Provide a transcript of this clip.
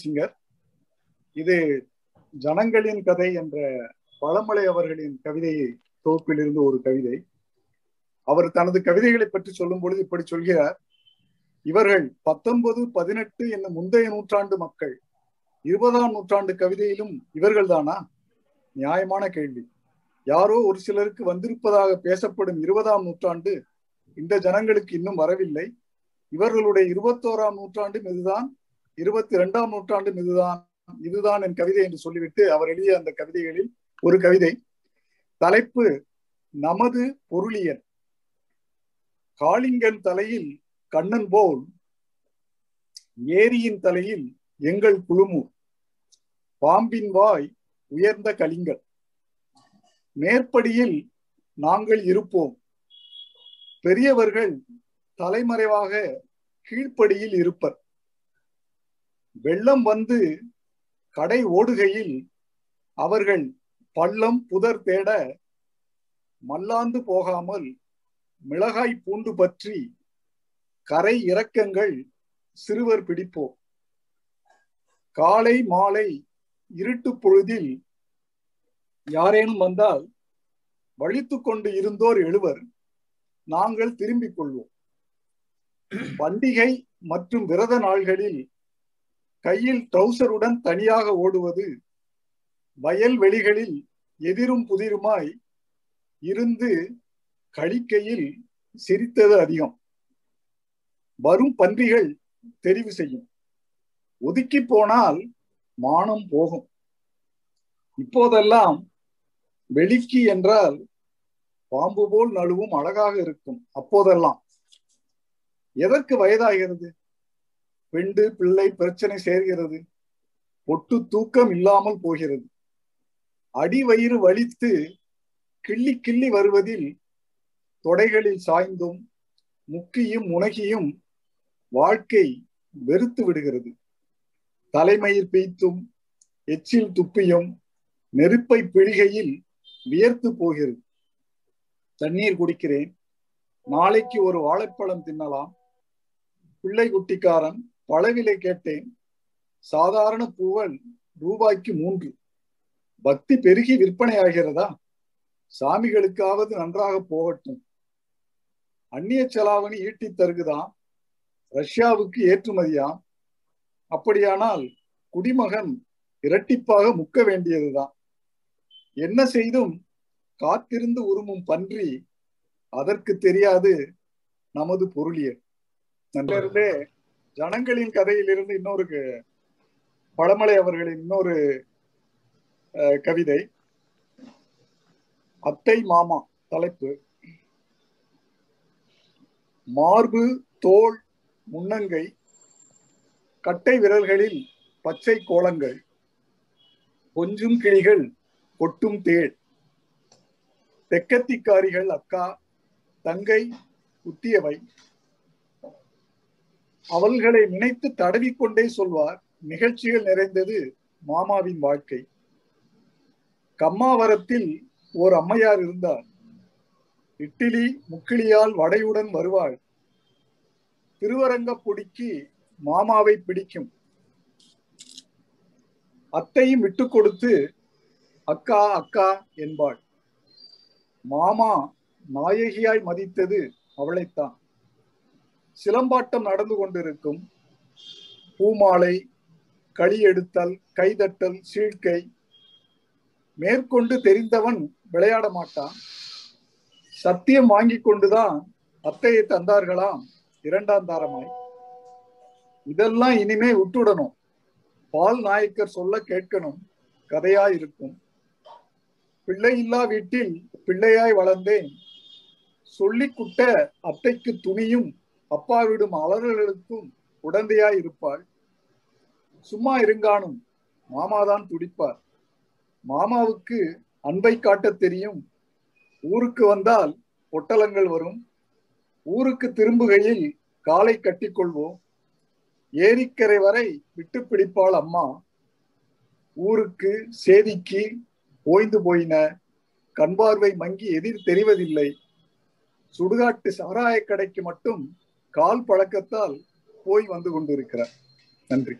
Singer. இது ஜனங்களின் கதை என்ற பழமலை அவர்களின் கவிதையை தொகுப்பில் தொகுப்பிலிருந்து ஒரு கவிதை. அவர் தனது கவிதைகளை பற்றி சொல்லும் பொழுது இப்படி சொல்கிறார். இவர்கள் பத்தொன்பது பதினெட்டு என்னும் முந்தைய நூற்றாண்டு மக்கள். இருபதாம் நூற்றாண்டு கவிதையிலும் இவர்கள் தானா? நியாயமான கேள்வி. யாரோ ஒரு சிலருக்கு வந்திருப்பதாக பேசப்படும் இருபதாம் நூற்றாண்டு இந்த ஜனங்களுக்கு இன்னும் வரவில்லை. இவர்களுடைய இருபத்தோராம் நூற்றாண்டும் இதுதான். இருபத்தி இரண்டாம் நூற்றாண்டும் இதுதான் இதுதான் என் கவிதை என்று சொல்லிவிட்டு அவர் எழுதிய அந்த கவிதைகளில் ஒரு கவிதை. தலைப்பு நமது பொருளியல். காளிங்கன் தலையில் கண்ணன் போல் ஏரியின் தலையில் எங்கள் குழுமூர். பாம்பின் வாய் உயர்ந்த கலிங்கல் மேற்படியில் நாங்கள் இருப்போம். பெரியவர்கள் தலைமறைவாக கீழ்ப்படியில் இருப்பர். வெள்ளம் வந்து கடை ஓடுகையில் அவர்கள் பள்ளம் புதர் தேட மல்லாந்து போகாமல் மிளகாய் பூண்டு பற்றி கரை இறக்கங்கள் சிறுவர் பிடிப்போம் காலை மாலை இருட்டு பொழுதில் யாரேனும் வந்தால் வழித்து கொண்டு இருந்தோர் எழுவர் நாங்கள் திரும்பிக் கொள்வோம். பண்டிகை மற்றும் விரத நாள்களில் கையில் ட்ரௌசருடன் தனியாக ஓடுவது வயல்வெளிகளில் எதிரும் புதிருமாய் இருந்து கழிக்கையில் சிரித்தது அதிகம். வரும் பன்றிகள் தெரிவு செய்யும். ஒதுக்கி போனால் மானம் போகும். இப்போதெல்லாம் வெளிக்கு என்றால் பாம்பு போல் நழுவும் அழகாக இருக்கும் அப்போதெல்லாம். எதற்கு வயதாகிறது? பெண்டு பிள்ளை பிரச்சனை சேர்கிறது. பொட்டு தூக்கம் இல்லாமல் போகிறது. அடி வயிறு வலித்து கிள்ளி கிள்ளி வருவதில் தொடைகளில் சாய்ந்தும் முக்கியும் முனகியும் வாழ்க்கை வெறுத்து விடுகிறது. தலைமயிர் பெய்த்தும் எச்சில் துப்பியும் நெருப்பை பிழிகையில் வியர்த்து போகிறது. தண்ணீர் குடிக்கிறேன். நாளைக்கு ஒரு வாழைப்பழம் தின்னலாம். பிள்ளை குட்டிக்காரன் பழவிலை கேட்டேன். சாதாரண பூவல் ரூபாய்க்கு மூன்று. பக்தி பெருகி விற்பனை ஆகிறதா? சாமிகளுக்காவது நன்றாக போகட்டும். அந்நிய செலாவணி ஈட்டி தருகுதான் ரஷ்யாவுக்கு ஏற்றுமதியாம். அப்படியானால் குடிமகன் இரட்டிப்பாக முக்க வேண்டியதுதான். என்ன செய்தும் காத்திருந்து உருமும் பன்றி அதற்கு தெரியாது நமது பொருளியல். நன்றிருந்தே ஜனங்களின் கதையிலிருந்து இன்னொரு பழமலை அவர்களின் இன்னொரு கவிதை அத்தை மாமா தலைப்பு. மார்பு தோல் முன்னங்கை கட்டை விரல்களில் பச்சை கோலங்கள் கொஞ்சும் கிளிகள் கொட்டும் தேள் தெக்கத்திக்காரிகள் அக்கா தங்கை குத்தியவை அவள்களை நினைத்து தடவிக்கொண்டே சொல்வார் நிகழ்ச்சிகள் நிறைந்தது மாமாவின் வாழ்க்கை. கம்மாவரத்தில் ஓர் அம்மையார் இருந்தார். இட்டிலி முக்கிளியால் வடையுடன் வருவாள். திருவரங்கப்பொடிக்கு மாமாவை பிடிக்கும். அத்தையும் விட்டு கொடுத்து அக்கா அக்கா என்பாள். மாமா நாயகியாய் மதித்தது அவளைத்தான். சிலம்பாட்டம் நடந்து கொண்டிருக்கும். பூமாலை களி எடுத்தல் கைதட்டல் சீழ்கை மேற்கொண்டு தெரிந்தவன் விளையாட மாட்டான். சத்தியம் வாங்கி கொண்டுதான் அத்தையை தந்தார்களாம் இரண்டாம் தாரமாய். இதெல்லாம் இனிமே விட்டுடணும். பால் நாயக்கர் சொல்ல கேட்கணும். கதையா இருக்கும் பிள்ளை இல்லா வீட்டில் பிள்ளையாய் வளர்ந்தேன். சொல்லிக்குட்ட அத்தைக்கு துணியும் அப்பாவிடும் அலறல்களுக்கும் உடந்தையாய் இருப்பாள். சும்மா இருங்கானும் மாமாதான் துடிப்பார். மாமாவுக்கு அன்பை காட்ட தெரியும். ஊருக்கு வந்தால் பொட்டலங்கள் வரும். ஊருக்கு திரும்புகையில் காலை கட்டிக்கொள்வோம். ஏரிக்கரை வரை விட்டு பிடிப்பாள் அம்மா. ஊருக்கு சேதிக்கு ஓய்ந்து போயின. கண்பார்வை மங்கி எதிர் தெரிவதில்லை. சுடுகாட்டு சாராய கடைக்கு மட்டும் கால் பழக்கத்தால் போய் வந்து கொண்டிருக்கிறார். நன்றி.